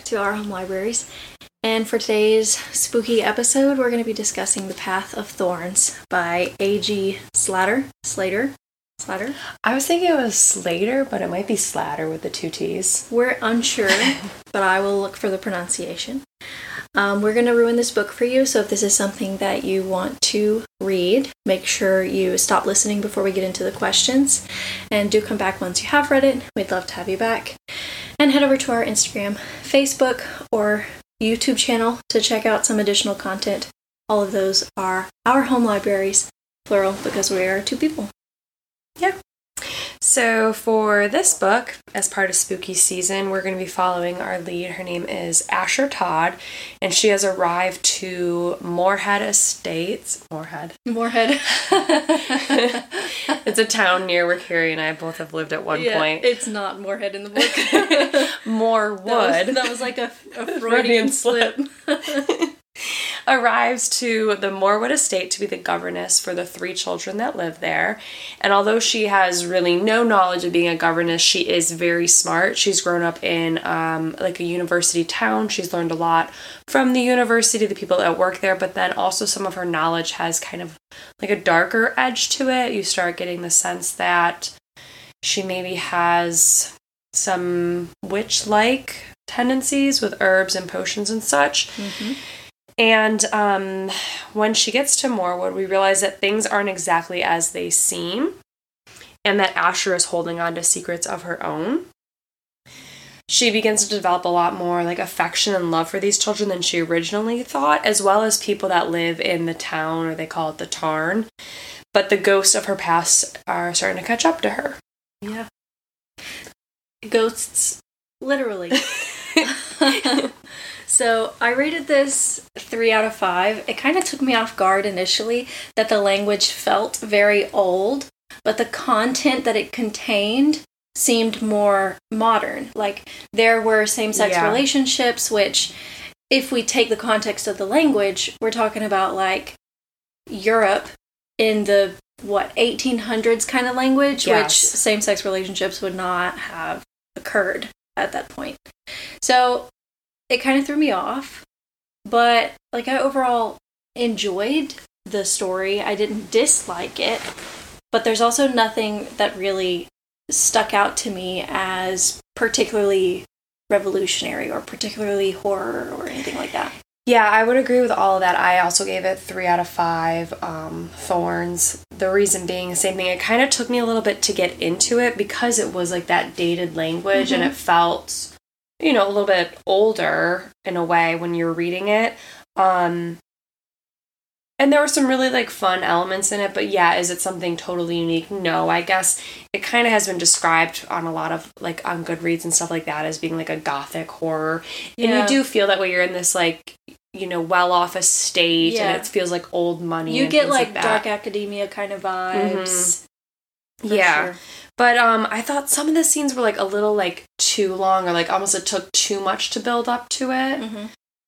back to our home libraries. And for today's spooky episode, we're going to be discussing The Path of Thorns by A.G. Slatter. Slater. Slatter. I was thinking it was Slater, but it might be Slatter with the two T's. We're unsure, but I will look for the pronunciation. Um, we're going to ruin this book for you, so if this is something that you want to read, make sure you stop listening before we get into the questions. And do come back once you have read it. We'd love to have you back. And head over to our Instagram, Facebook, or YouTube channel to check out some additional content. All of those are our home libraries, plural, because we are two people. Yeah. So, for this book, as part of spooky season, we're going to be following our lead. Her name is Asher Todd, and she has arrived to Moorhead Estates. Moorhead. Moorhead. it's a town near where Carrie and I both have lived at one yeah, point. It's not Moorhead in the book. Morwood. That was, that was like a, a Freudian slip. arrives to the Morwood estate to be the governess for the three children that live there. And although she has really no knowledge of being a governess, she is very smart. She's grown up in um, like a university town. She's learned a lot from the university, the people that work there, but then also some of her knowledge has kind of like a darker edge to it. You start getting the sense that she maybe has some witch like tendencies with herbs and potions and such. Mm-hmm. And um, when she gets to Morwood, we realize that things aren't exactly as they seem, and that Asher is holding on to secrets of her own. She begins to develop a lot more like affection and love for these children than she originally thought, as well as people that live in the town, or they call it the Tarn. But the ghosts of her past are starting to catch up to her. Yeah. Ghosts, literally. So I rated this three out of five. It kind of took me off guard initially that the language felt very old, but the content that it contained seemed more modern. Like there were same sex yeah. relationships, which, if we take the context of the language, we're talking about like Europe in the what 1800s kind of language, yes. which same sex relationships would not have occurred at that point. So it kind of threw me off, but like I overall enjoyed the story. I didn't dislike it, but there's also nothing that really stuck out to me as particularly revolutionary or particularly horror or anything like that. Yeah, I would agree with all of that. I also gave it three out of five um, thorns. The reason being the same thing. It kind of took me a little bit to get into it because it was like that dated language mm-hmm. and it felt you know, a little bit older in a way when you're reading it. Um, and there were some really like fun elements in it, but yeah, is it something totally unique? No, I guess it kind of has been described on a lot of like on Goodreads and stuff like that as being like a gothic horror. Yeah. And you do feel that way you're in this like you know well off estate yeah. and it feels like old money. You get like, like dark academia kind of vibes. Mm-hmm. Yeah. Sure. But um, I thought some of the scenes were like a little like too long, or like almost it took too much to build up to it. Mm-hmm.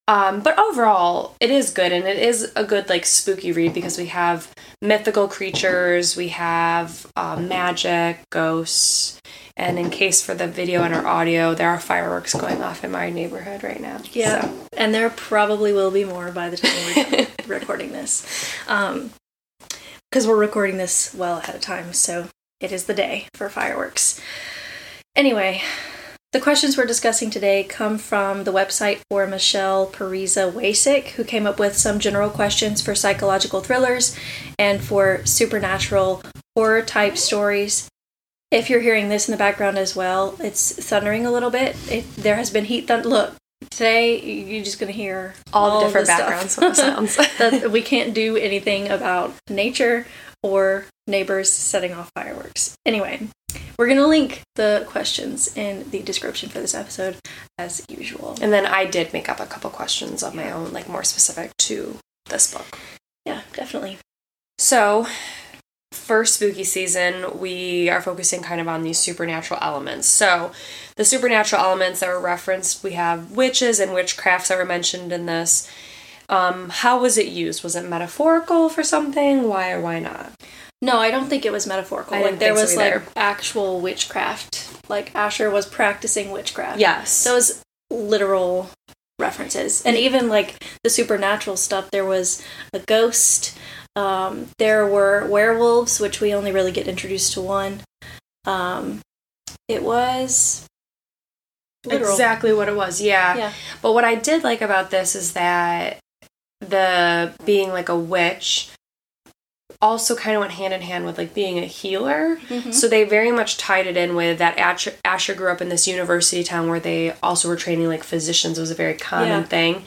Um, but overall, it is good, and it is a good like spooky read because we have mythical creatures, we have uh, magic, ghosts, and in case for the video and our audio, there are fireworks going off in my neighborhood right now. Yeah, so. and there probably will be more by the time we're recording this, because um, we're recording this well ahead of time. So it is the day for fireworks. Anyway, the questions we're discussing today come from the website for Michele Pariza Wacek, who came up with some general questions for psychological thrillers and for supernatural horror type stories. If you're hearing this in the background as well, it's thundering a little bit. It, there has been heat thunder. Look, today you're just going to hear all, all the different the background sounds. that we can't do anything about nature or neighbors setting off fireworks. Anyway, we're going to link the questions in the description for this episode as usual. And then I did make up a couple questions of my own, like more specific to this book. Yeah, definitely. So, for spooky season, we are focusing kind of on these supernatural elements. So, the supernatural elements that were referenced, we have witches and witchcrafts that were mentioned in this. Um, how was it used? Was it metaphorical for something? Why or why not? No, I don't think it was metaphorical. Like there was so like actual witchcraft. Like Asher was practicing witchcraft. Yes. So it was literal references. And even like the supernatural stuff, there was a ghost. Um, there were werewolves, which we only really get introduced to one. Um, it was literal. Exactly what it was, yeah. Yeah. But what I did like about this is that the being like a witch also kind of went hand in hand with like being a healer. Mhm. So they very much tied it in with that Asher, Asher grew up in this university town where they also were training like physicians was a very common Yeah. thing.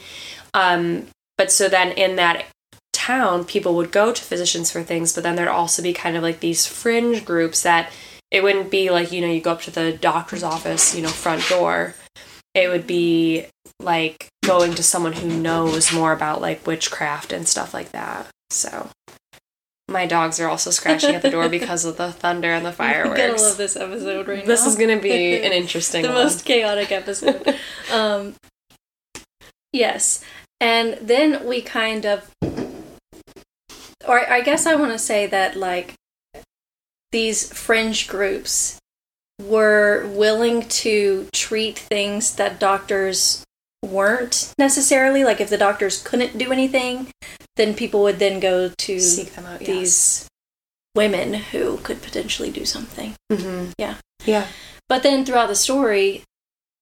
Um, but so then in that town, people would go to physicians for things, but then there'd also be kind of like these fringe groups that it wouldn't be like, you know, you go up to the doctor's office, you know, front door. It would be like going to someone who knows more about like witchcraft and stuff like that. So my dogs are also scratching at the door because of the thunder and the fireworks. Gotta love this episode right This now. is gonna be an interesting the one. most chaotic episode. um, yes, and then we kind of, or I guess I want to say that like these fringe groups were willing to treat things that doctors weren't necessarily like if the doctors couldn't do anything then people would then go to Seek them out. these women who could potentially do something hmm Yeah. Yeah. but then throughout the story,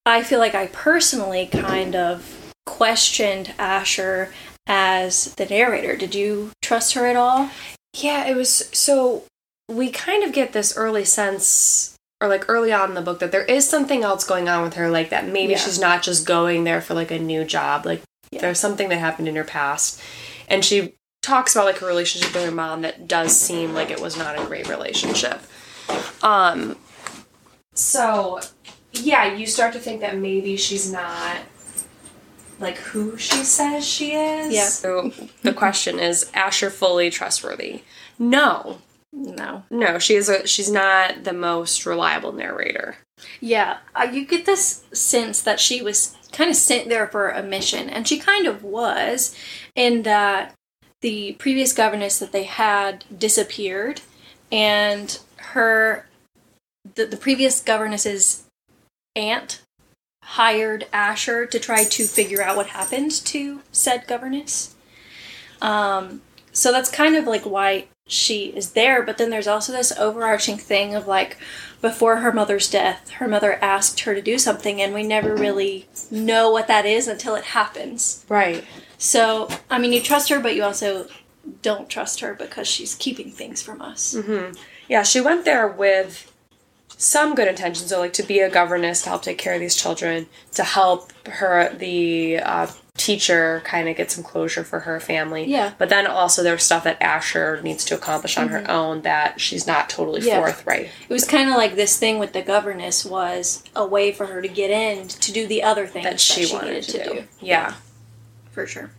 I feel like I personally kind of questioned Asher as the narrator. Did you trust her at all? Yeah, it was so we kind of get this early sense or like early on in the book that there is something else going on with her like that maybe Yeah. she's not just going there for like a new job like Yeah. there's something that happened in her past and she talks about like her relationship with her mom that does seem like it was not a great relationship. Um so yeah you start to think that maybe she's not like who she says she is. Yeah. so the question is asher fully trustworthy. No. No. no she is a she's not the most reliable narrator. Yeah, uh, you get this sense that she was kind of sent there for a mission, and she kind of was, in that the previous governess that they had disappeared, and her, the, the previous governess's aunt hired Asher to try to figure out what happened to said governess. Um, so that's kind of like why she is there, but then there's also this overarching thing of like, before her mother's death, her mother asked her to do something, and we never really know what that is until it happens. right So, I mean, you trust her, but you also don't trust her because she's keeping things from us. Yeah, she went there with some good intentions, so like to be a governess to help take care of these children, to help her the uh, teacher kind of get some closure for her family. Yeah. But then also there's stuff that Asher needs to accomplish on her own that she's not totally Mm-hmm. Yeah. forthright. It was kind of like this thing with the governess was a way for her to get in to do the other things That she, wanted needed to, do. Yeah. for sure.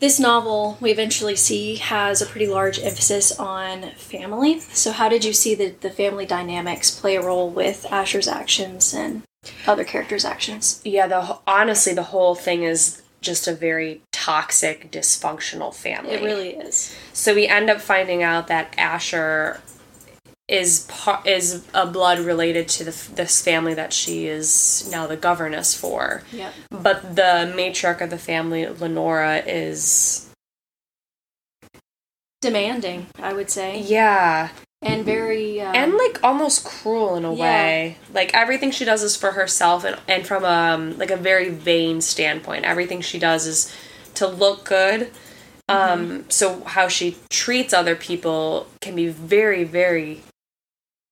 This novel we eventually see has a pretty large emphasis on family. So, how did you see the, the family dynamics play a role with Asher's actions and other characters' actions? Yeah, the honestly the whole thing is just a very toxic, dysfunctional family. It really is. So we end up finding out that Asher is par- is a blood related to the, this family that she is now the governess for. Yeah. But the matriarch of the family, Lenora, is Demanding, I would say, yeah, and very. Um, and like almost cruel in a Yeah. way. Like everything she does is for herself, and and from um like a very vain standpoint. Everything she does is to look good. Um, so how she treats other people can be very, very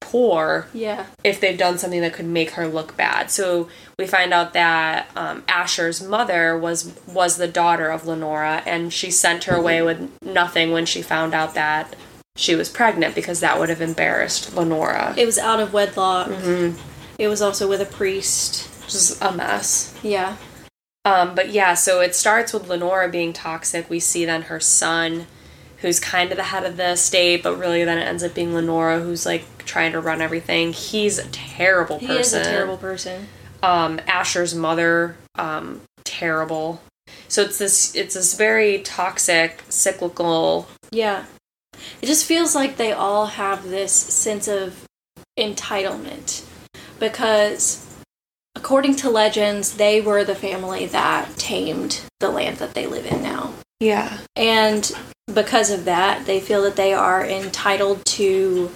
poor yeah. if they've done something that could make her look bad. So we find out that um, Asher's mother was was the daughter of Lenora, and she sent her away with nothing when she found out that she was pregnant because that would have embarrassed Lenora. It was out of wedlock. It was also with a priest. Is a mess. Yeah. Um, but yeah, so it starts with Lenora being toxic. We see then her son, who's kind of the head of the estate, but really then it ends up being Lenora, who's like trying to run everything. He's a terrible person. He is a terrible person. um, Asher's mother, um, terrible. So it's this it's this very toxic, cyclical. Yeah. It just feels like they all have this sense of entitlement because according to legends, they were the family that tamed the land that they live in now. Yeah. And because of that, they feel that they are entitled to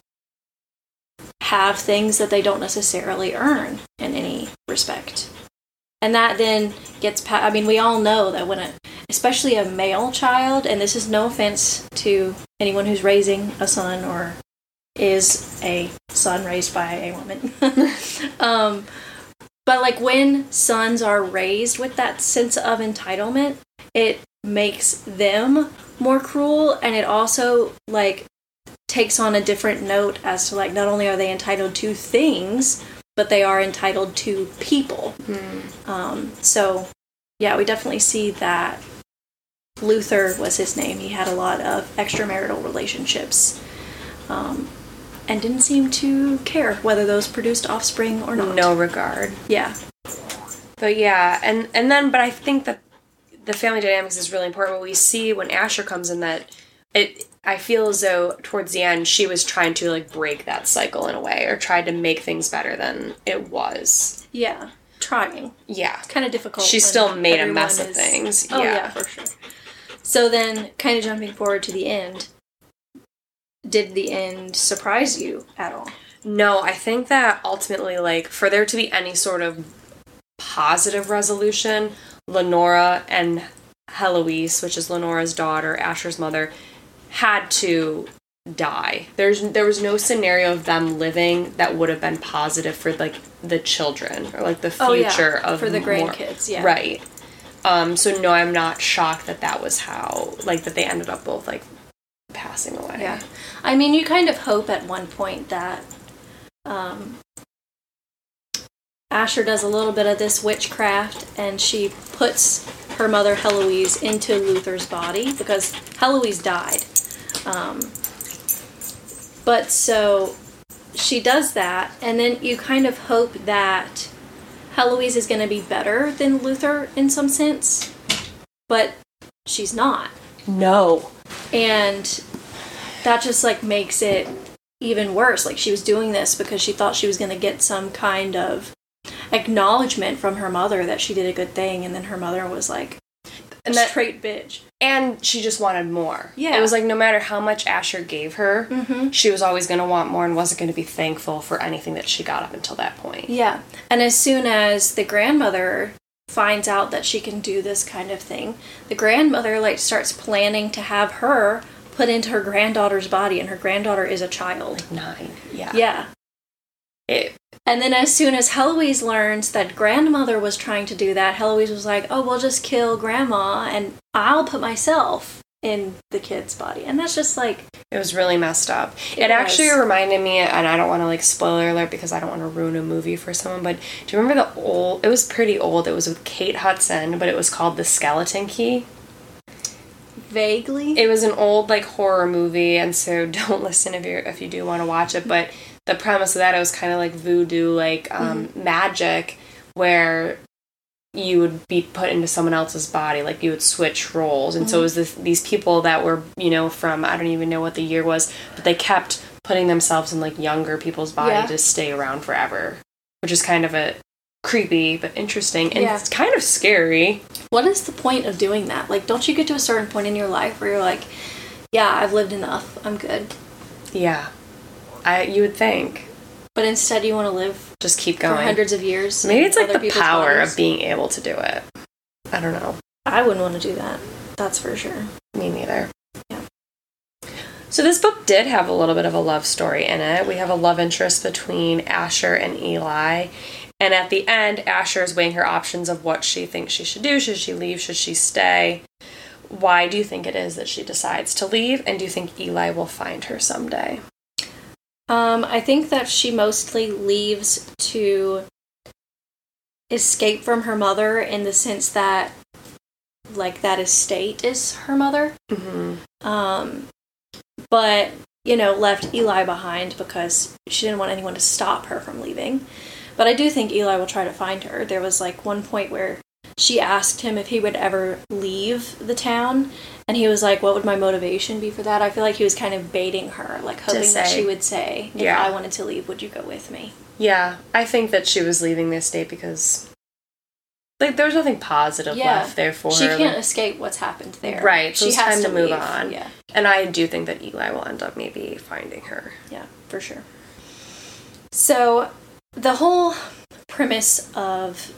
have things that they don't necessarily earn in any respect. And that then gets pa- I mean, we all know that when a especially a male child, and this is no offense to anyone who's raising a son or is a son raised by a woman. um, but like when sons are raised with that sense of entitlement, it makes them more cruel and it also like takes on a different note as to like not only are they entitled to things, but they are entitled to people. Um, so yeah, we definitely see that Luther was his name. He had a lot of extramarital relationships. Um, and didn't seem to care whether those produced offspring or not. No regard. Yeah. But yeah, and and then but I think that the family dynamics is really important. What we see when Asher comes in that it I feel as though towards the end she was trying to like break that cycle in a way or tried to make things better than it was. Yeah. Trying. Yeah. Kind of difficult. She still made a mess of things. Oh, yeah. yeah, for sure. So then, kind of jumping forward to the end, did the end surprise you at all? No, I think that ultimately, like, for there to be any sort of positive resolution, Lenora and Heloise, which is Lenora's daughter, Asher's mother, had to die. There's there was no scenario of them living that would have been positive for like the children or like the future Oh, yeah, of for the more- grandkids, yeah. Right. Um, so no, I'm not shocked that that was how like that they ended up both like passing away. Yeah. I mean, you kind of hope at one point that um, Asher does a little bit of this witchcraft and she puts her mother Heloise into Luther's body because Heloise died. Um, but so she does that, and then you kind of hope that Heloise is going to be better than Luther in some sense, but she's not No. and that just like makes it even worse like she was doing this because she thought she was going to get some kind of acknowledgement from her mother that she did a good thing and then her mother was like a that- straight bitch and she just wanted more. Yeah. It was like no matter how much Asher gave her, Mhm. she was always going to want more and wasn't going to be thankful for anything that she got up until that point. yeah and as soon as the grandmother finds out that she can do this kind of thing the grandmother like starts planning to have her put into her granddaughter's body and her granddaughter is a child Nine. Yeah. yeah It, And then as soon as Heloise learns that grandmother was trying to do that, Heloise was like, "Oh, we'll just kill grandma and I'll put myself in the kid's body." And that's just like, it was really messed up. It, It actually was. reminded me, and I don't want to like spoiler alert because I don't want to ruin a movie for someone, but do you remember the old, it was pretty old, it was with Kate Hudson, but it was called The Skeleton Key. vaguely it was an old like horror movie and so don't listen if you if you do want to watch it but the premise of that it was kind of like voodoo like um, magic where you would be put into someone else's body like you would switch roles and so it was this, these people that were you know from i don't even know what the year was but they kept putting themselves in like younger people's body Yeah. to stay around forever which is kind of a creepy but interesting and Yeah. it's kind of scary what is the point of doing that? Like, don't you get to a certain point in your life where you're like, "Yeah, I've lived enough. I'm good." yeah i you would think But instead, you want to live just keep going for hundreds of years. Maybe it's like the power bodies. of being able to do it. I don't know. I wouldn't want to do that. That's for sure. Me neither. Yeah. So this book did have a little bit of a love story in it. We have a love interest between Asher and Eli. And at the end, Asher is weighing her options of what she thinks she should do. Should she leave? Should she stay? Why do you think it is that she decides to leave? And do you think Eli will find her someday? Um, I think that she mostly leaves to escape from her mother in the sense that, like, that estate is her mother. Mm-hmm. Um, but, you know, left Eli behind because she didn't want anyone to stop her from leaving. But I do think Eli will try to find her. There was, like, one point where she asked him if he would ever leave the town. And he was like, What would my motivation be for that? I feel like he was kind of baiting her, like hoping that she would say, If Yeah. I wanted to leave, would you go with me? Yeah, I think that she was leaving the estate because like there was nothing positive Yeah. left there for She her. can't like- escape what's happened there. Right, so She has time to move on. Yeah. and I do think that Eli will end up maybe finding her. Yeah, for sure. So, the whole premise of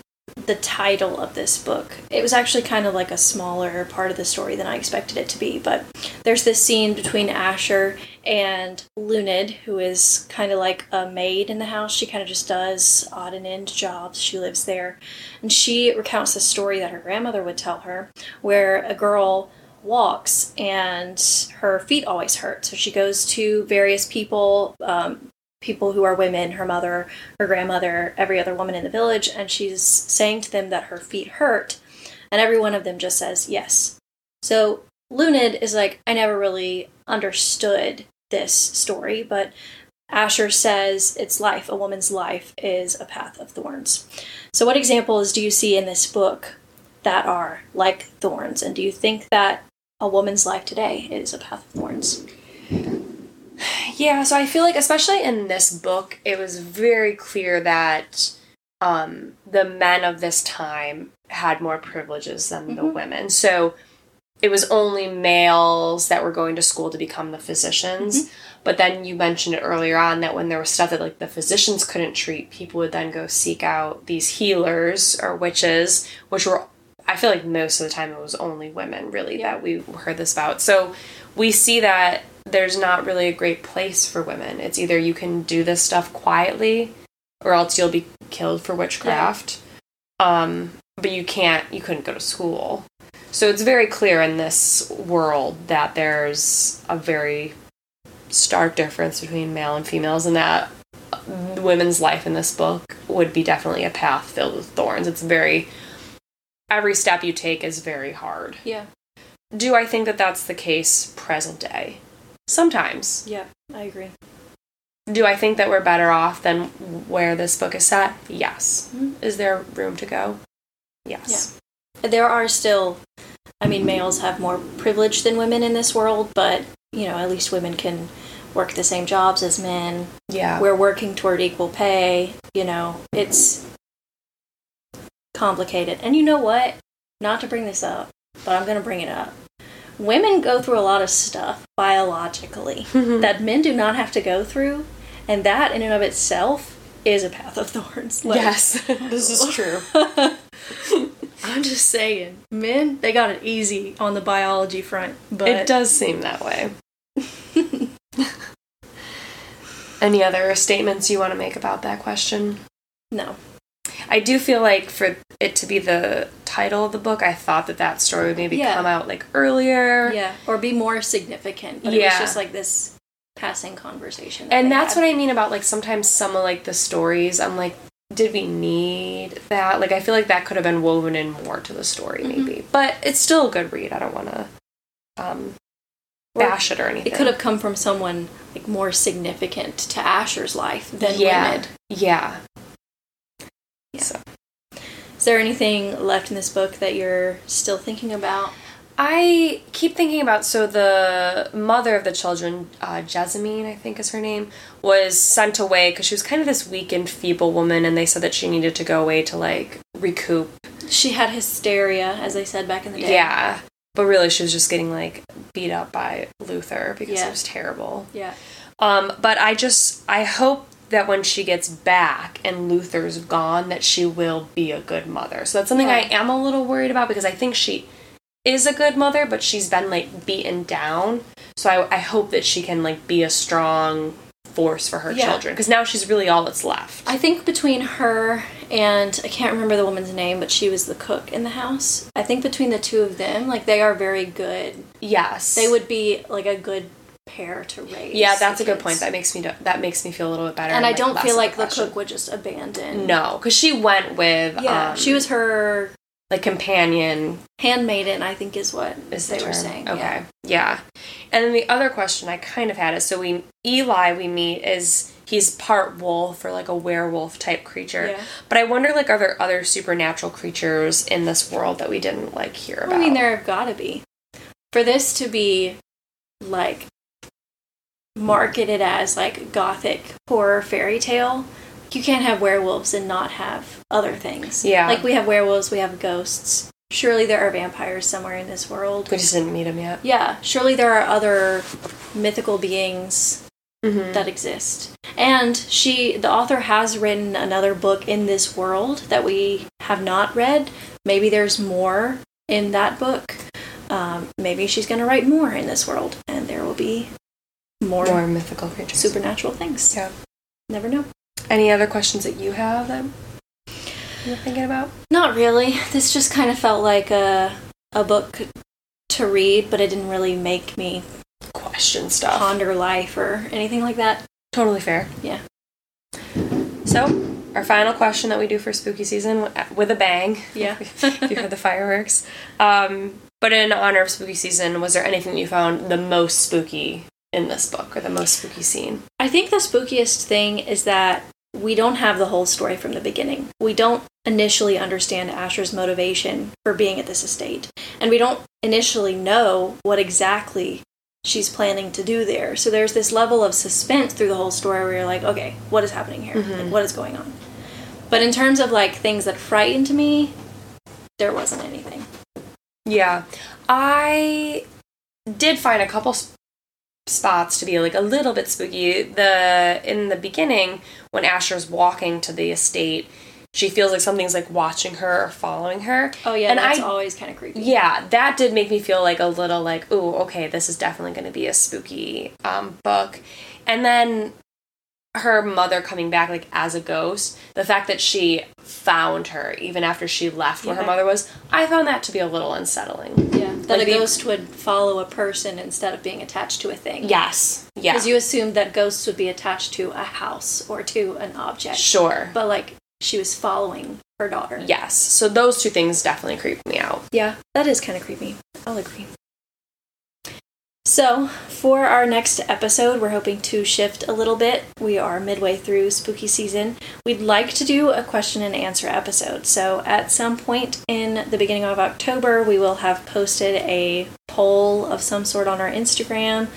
the title of this book, it was actually kind of like a smaller part of the story than I expected it to be. But there's this scene between Asher and Lunid, who is kind of like a maid in the house. She kind of just does odd and end jobs. She lives there. And she recounts a story that her grandmother would tell her where a girl walks and her feet always hurt. So she goes to various people, um, people who are women, her mother, her grandmother, every other woman in the village, and she's saying to them that her feet hurt. And every one of them just says yes. So Lunid is like, I never really understood this story, but Asher says it's life, a woman's life is a path of thorns. So, what examples do you see in this book that are like thorns? And do you think that a woman's life today is a path of thorns? Yeah, so I feel like especially in this book, it was very clear that um, the men of this time had more privileges than the Mhm. women. So it was only males that were going to school to become the physicians. But then you mentioned it earlier on that when there was stuff that like the physicians couldn't treat, people would then go seek out these healers or witches, which were I feel like most of the time it was only women really Yeah. that we heard this about. So we see that there's not really a great place for women. It's either you can do this stuff quietly or else you'll be killed for witchcraft. Um, but you can't you couldn't go to school. So it's very clear in this world that there's a very stark difference between male and females and that women's life in this book would be definitely a path filled with thorns. It's very every step you take is very hard. Yeah. Do I think that that's the case present day? Sometimes. Yeah, I agree. Do I think that we're better off than where this book is set? Yes. Mhm. Is there room to go? Yes. There are still, I mean, males have more privilege than women in this world, but, you know, at least women can work the same jobs as men. Yeah. We're working toward equal pay. You know, it's complicated. And you know what? Not to bring this up, but I'm going to bring it up. Women go through a lot of stuff biologically mm-hmm. that men do not have to go through, and that in and of itself is a path of thorns. Like- yes. this is true. I'm just saying, men they got it easy on the biology front, but it does seem that way. Any other statements you want to make about that question? no. I do feel like for it to be the title of the book, I thought that that story would maybe Yeah. come out like earlier. Yeah, or be more significant. But it was just like this passing conversation. And that's what I mean about like sometimes some of like the stories, I'm like, did we need that? Like I feel like that could have been woven in more to the story, Mhm. maybe. But it's still a good read. I don't want to um, bash it or anything. It could have come from someone like more significant to Asher's life than yeah, yeah. Yeah. So Is there anything left in this book that you're still thinking about? I keep thinking about so the mother of the children, uh, Jessamine, I think is her name, was sent away because she was kind of this weak and feeble woman, and they said that she needed to go away to like recoup. She had hysteria, as I said back in the day. Yeah, but really she was just getting like beat up by Luther because Yeah. it was terrible. Yeah. Um, but I just I hope that when she gets back and Luther's gone, that she will be a good mother. So that's something I am a little worried about because I think she is a good mother, but she's been like beaten down. So I, I hope that she can like be a strong force for her Yeah. children because now she's really all that's left. I think between her and I can't remember the woman's name, but she was the cook in the house. I think between the two of them, like they are very good. yes, They would be like a good pair to raise. Yeah, that's a good point. That makes me that makes me feel a little bit better. and I don't feel like the cook would just abandon. No, because she went with Yeah, um, she was her like companion handmaiden. I think is what is they the were saying. Okay. Yeah. Yeah. And then the other question I kind of had is so we Eli we meet is he's part wolf or like a werewolf type creature. Yeah. But I wonder like are there other supernatural creatures in this world that we didn't like hear about? I mean, there have got to be. For this to be like marketed as like gothic horror fairy tale, you can't have werewolves and not have other things. Yeah. Like we have werewolves, we have ghosts. Surely there are vampires somewhere in this world. We just didn't meet him yet. Yeah, surely there are other mythical beings Mm-hmm. that exist. And she, the author, has written another book in this world that we have not read. Maybe there's more in that book. Um, maybe she's going to write more in this world, and there will be more, More mythical creatures. supernatural things. Yeah. Never know. Any other questions that you have that you're thinking about? Not really. This just kind of felt like a a book to read, but it didn't really make me Question stuff. ponder life or anything like that. Totally fair. Yeah. So, our final question that we do for spooky season with a bang. Yeah. if you heard the fireworks. Um, but in honor of spooky season, was there anything that you found the most spooky in this book or the most spooky scene? I think the spookiest thing is that we don't have the whole story from the beginning. We don't initially understand Asher's motivation for being at this estate. And we don't initially know what exactly she's planning to do there. So there's this level of suspense through the whole story where you're like, okay, what is happening here? Mm-hmm. Like, what is going on? But in terms of like things that frightened me, there wasn't anything. Yeah. I did find a couple sp- spots to be like a little bit spooky. The in the beginning when Asher's walking to the estate, she feels like something's like watching her or following her. Oh yeah, And that's I- always kind of creepy. Yeah, that did make me feel like a little like, ooh, okay, this is definitely going to be a spooky um, book. And then her mother coming back like as a ghost, the fact that she found her even after she left where her mother was, I found that to be a little unsettling. Yeah, that Like a the- ghost would follow a person instead of being attached to a thing. Yes. Yeah. Because you assumed that ghosts would be attached to a house or to an object. sure. But like she was following her daughter. Yes. So those two things definitely creep me out. Yeah, that is kind of creepy. I'll agree. So, for our next episode, we're hoping to shift a little bit. We are midway through spooky season. We'd like to do a question and answer episode. So, at some point in the beginning of October, we will have posted a poll of some sort on our Instagram.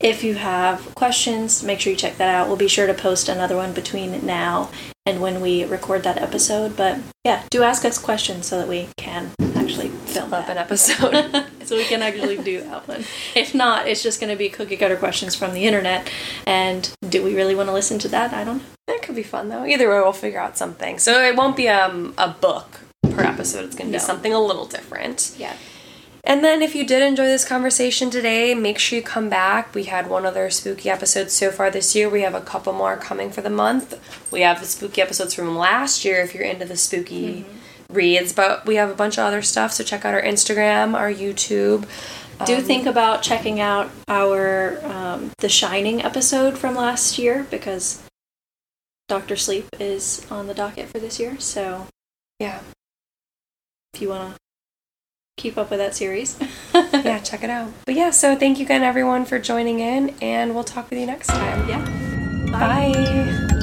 If you have questions, make sure you check that out. We'll be sure to post another one between now and when we record that episode. But yeah, do ask us questions so that we can Up an episode. so we can actually do that one. If not, it's just going to be cookie cutter questions from the internet. And do we really want to listen to that? I don't know. that could be fun though. Either way, we'll figure out something. So it won't be um, a book per episode. It's going to be something a little different. Yeah. And then if you did enjoy this conversation today, make sure you come back. We had one other spooky episode so far this year. We have a couple more coming for the month. We have the spooky episodes from last year if you're into the spooky reads, but we have a bunch of other stuff. So check out our Instagram, our YouTube. Do Um, think about checking out our um, The Shining episode from last year because Doctor Sleep is on the docket for this year. So Yeah. if you want to keep up with that series, Yeah, check it out. But yeah, so thank you again everyone for joining in and we'll talk with you next time. yeah. Bye.